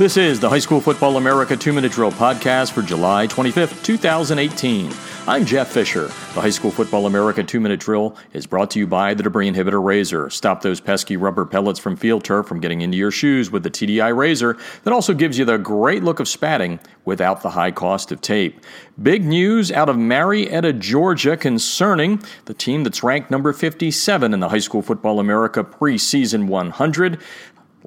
This is the High School Football America 2 Minute Drill podcast for July 25th, 2018. I'm Jeff Fisher. The High School Football America 2 Minute Drill is brought to you by the Debris Inhibitor Razor. Stop those pesky rubber pellets from field turf from getting into your shoes with the TDI razor that also gives you the great look of spatting without the high cost of tape. Big news out of Marietta, Georgia concerning the team that's ranked number 57 in the High School Football America preseason 100.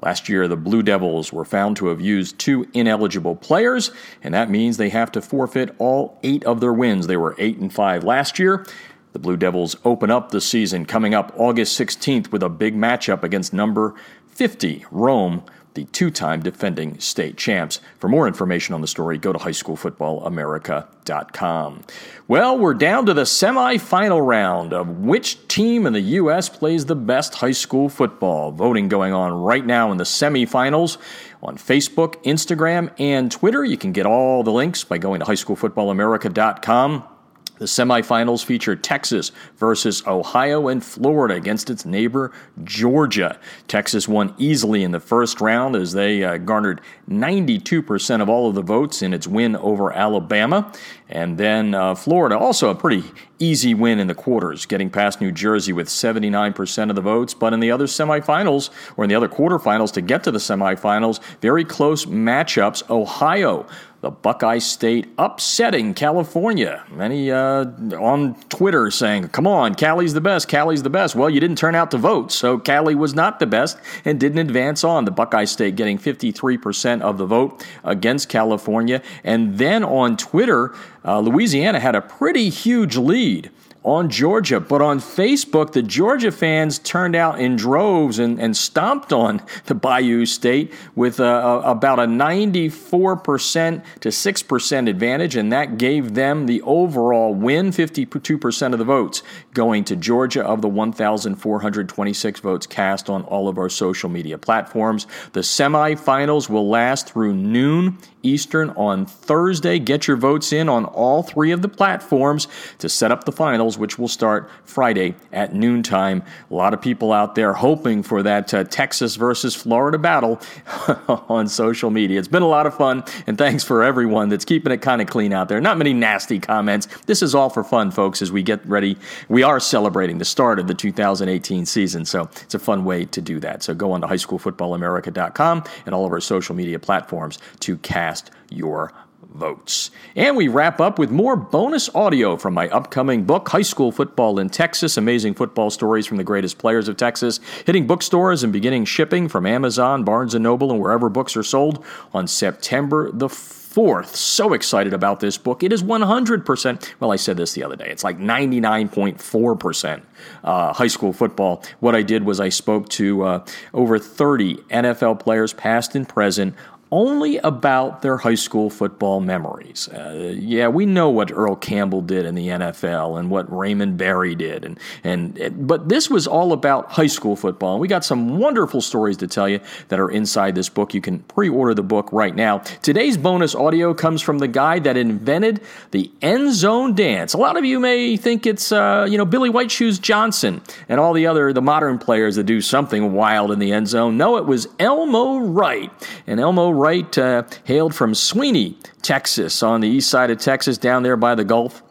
Last year, the Blue Devils were found to have used two ineligible players, and that means they have to forfeit all eight of their wins. They were 8 and 5 last year. The Blue Devils open up the season coming up August 16th with a big matchup against number 50, Rome, the two time defending state champs. For more information on the story, go to highschoolfootballamerica.com. Well, we're down to the semifinal round of which team in the U.S. plays the best high school football. Voting going on right now in the semifinals on Facebook, Instagram, and Twitter. You can get all the links by going to highschoolfootballamerica.com. The semifinals feature Texas versus Ohio and Florida against its neighbor Georgia. Texas won easily in the first round as they uh, garnered 92% of all of the votes in its win over Alabama. And then uh, Florida, also a pretty easy win in the quarters, getting past New Jersey with 79% of the votes. But in the other semifinals, or in the other quarterfinals to get to the semifinals, very close matchups. Ohio the Buckeye State upsetting California. Many uh, on Twitter saying, come on, Cali's the best, Cali's the best. Well, you didn't turn out to vote, so Cali was not the best and didn't advance on. The Buckeye State getting 53% of the vote against California. And then on Twitter, uh, Louisiana had a pretty huge lead on Georgia. But on Facebook, the Georgia fans turned out in droves and, and stomped on the Bayou State with a, a, about a 94% to 6% advantage, and that gave them the overall win 52% of the votes going to Georgia of the 1,426 votes cast on all of our social media platforms. The semifinals will last through noon Eastern on Thursday. Get your votes in on all three of the platforms to set up the finals, which will start Friday at noontime. A lot of people out there hoping for that uh, Texas versus Florida battle on social media. It's been a lot of fun, and thanks for everyone that's keeping it kind of clean out there. Not many nasty comments. This is all for fun, folks, as we get ready. We are celebrating the start of the 2018 season, so it's a fun way to do that. So go on to highschoolfootballamerica.com and all of our social media platforms to cast your votes. And we wrap up with more bonus audio from my upcoming book, High School Football in Texas Amazing Football Stories from the Greatest Players of Texas, hitting bookstores and beginning shipping from Amazon, Barnes & Noble, and wherever books are sold on September the 4th. So excited about this book. It is 100%, well, I said this the other day, it's like 99.4% uh, high school football. What I did was I spoke to uh, over 30 NFL players, past and present, only about their high school football memories. Uh, yeah, we know what Earl Campbell did in the NFL and what Raymond Berry did, and and but this was all about high school football. And we got some wonderful stories to tell you that are inside this book. You can pre-order the book right now. Today's bonus audio comes from the guy that invented the end zone dance. A lot of you may think it's uh, you know Billy White Shoes Johnson and all the other the modern players that do something wild in the end zone. No, it was Elmo Wright, and Elmo Wright uh, hailed from Sweeny, Texas, on the east side of Texas, down there by the Gulf.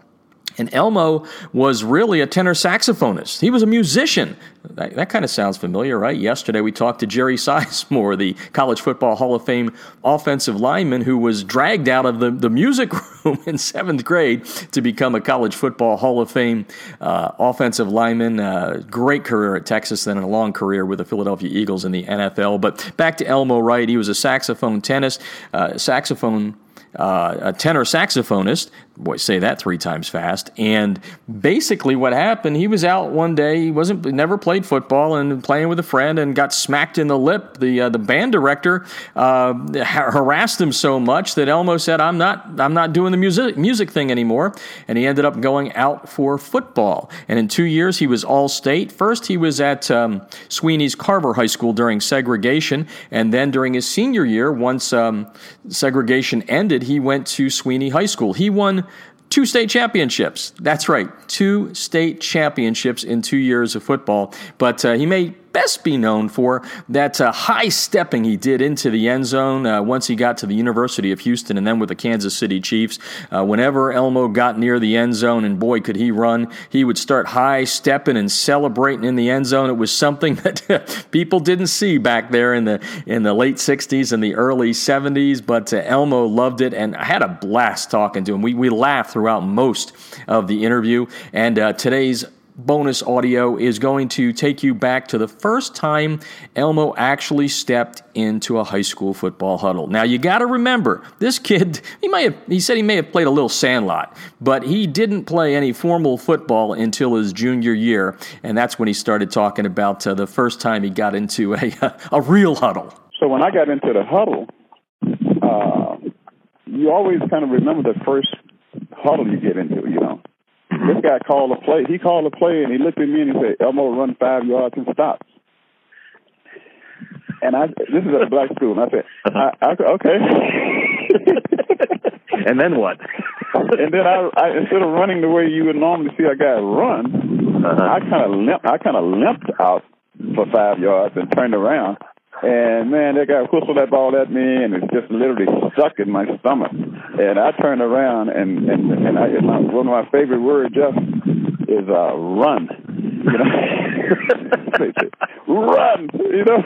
And Elmo was really a tenor saxophonist. He was a musician. That, that, kind of sounds familiar, right? Yesterday we talked to Jerry Sisemore, the College Football Hall of Fame offensive lineman who was dragged out of the, the music room in seventh grade to become a College Football Hall of Fame uh, offensive lineman. Uh, great career at Texas, then a long career with the Philadelphia Eagles in the NFL. But back to Elmo Wright. He was a saxophone tennis, uh, saxophone uh, a tenor saxophonist. Boy, say that three times fast. And basically, what happened? He was out one day. He wasn't never played football and playing with a friend and got smacked in the lip. The uh, the band director uh, harassed him so much that Elmo said, "I'm not I'm not doing the music music thing anymore." And he ended up going out for football. And in two years, he was all state. First, he was at um, Sweeny's Carver High School during segregation, and then during his senior year, once um, segregation ended he went to Sweeny High School. He won two state championships. That's right, two state championships in two years of football. But uh, he may best be known for that uh, high stepping he did into the end zone uh, once he got to the University of Houston and then with the Kansas City Chiefs. Uh, whenever Elmo got near the end zone, and boy, could he run, he would start high stepping and celebrating in the end zone. It was something that people didn't see back there in the in the late 60s and the early 70s, but uh, Elmo loved it, and I had a blast talking to him. We, we laughed throughout most of the interview, and uh, today's bonus audio is going to take you back to the first time Elmo actually stepped into a high school football huddle. Now you got to remember, this kid, he may have he said he may have played a little sandlot, but he didn't play any formal football until his junior year, and that's when he started talking about uh, the first time he got into a a real huddle. So when I got into the huddle, uh, you always kind of remember the first huddle you get into, you know. This guy called a play. He called a play, and he looked at me and he said, "Elmo, run five yards and stop." And I, this is at a black school, and I said, I, I, "Okay." and then what? and then I, I, instead of running the way you would normally see a guy run, uh-huh. I kind of limped. I kind of limped out for five yards and turned around and man, that guy whistled that ball at me, and it just literally stuck in my stomach. And I turned around, and and and I, my, one of my favorite words just is uh, run. You know, run. You know,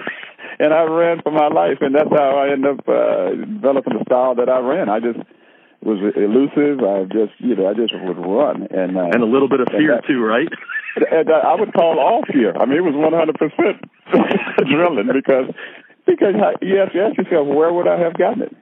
and I ran for my life, and that's how I ended up uh, developing the style that I ran. I just was elusive. I just, you know, I just would run, and uh, and a little bit of fear that, too, right? And I would call all fear. I mean, it was one hundred percent adrenaline because because you have to ask yourself, where would I have gotten it?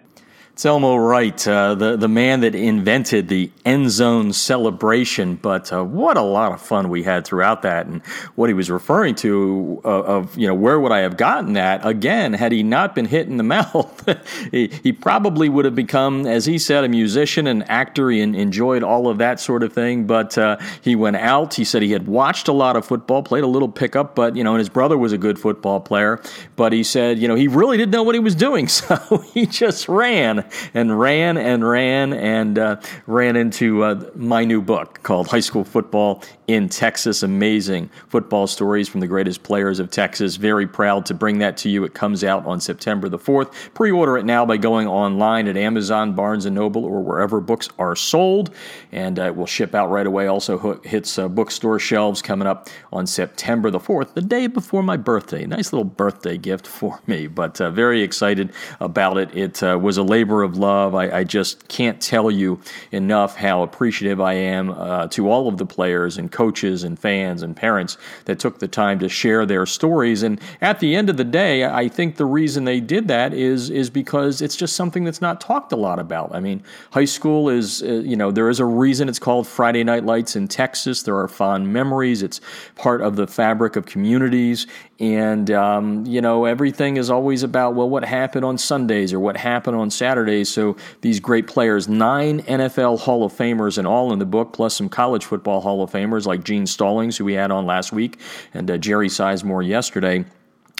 Elmo Wright, uh, the the man that invented the end zone celebration. But uh, what a lot of fun we had throughout that, and what he was referring to uh, of you know where would I have gotten that again had he not been hit in the mouth? he, he, probably would have become, as he said, a musician, an actor. He enjoyed all of that sort of thing. But uh, he went out. He said he had watched a lot of football, played a little pickup, but you know, and his brother was a good football player. But he said, you know, he really didn't know what he was doing, so he just ran and ran and ran and uh, ran into uh, my new book called High School Football in Texas. Amazing football stories from the greatest players of Texas. Very proud to bring that to you. It comes out on September the 4th. Pre order it now by going online at Amazon, Barnes and Noble, or wherever books are sold. And uh, it will ship out right away. Also hits uh, bookstore shelves coming up on September the 4th, the day before my birthday. Nice little birthday gift for me, but uh, very excited about it. It uh, was a labor of love. I, I, just can't tell you enough how appreciative I am uh, to all of the players and coaches and fans and parents that took the time to share their stories. And at the end of the day, I think the reason they did that is is because it's just something that's not talked a lot about. I mean, high school is uh, you know there is a reason it's called Friday Night Lights in Texas. There are fond memories. It's part of the fabric of communities, and um, you know everything is always about well, what happened on Sundays or what happened on Saturdays. So these great players, nine NFL Hall of Famers and all in the book, plus some college football Hall of Famers like Gene Stallings, who we had on last week, and uh, Jerry Sisemore yesterday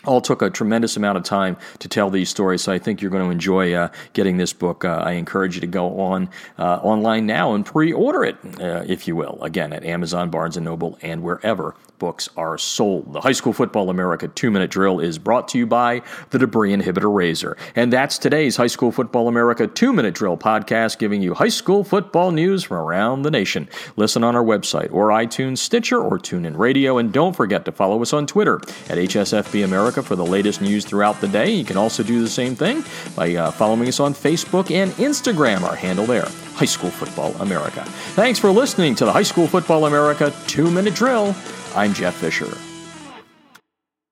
all took a tremendous amount of time to tell these stories. So I think you're going to enjoy uh, getting this book. Uh, I encourage you to go on uh, online now and pre-order it, uh, if you will. Again, at Amazon, Barnes and Noble, and wherever books are sold. The High School Football America two minute drill is brought to you by the Debris Inhibitor Razor. And that's today's High School Football America two minute drill podcast, giving you high school football news from around the nation. Listen on our website or iTunes, Stitcher, or TuneIn Radio. And don't forget to follow us on Twitter at HSFB America America for the latest news throughout the day. You can also do the same thing by uh, following us on Facebook and Instagram, our handle there, High School Football America. Thanks for listening to the High School Football America two minute drill. I'm Jeff Fisher.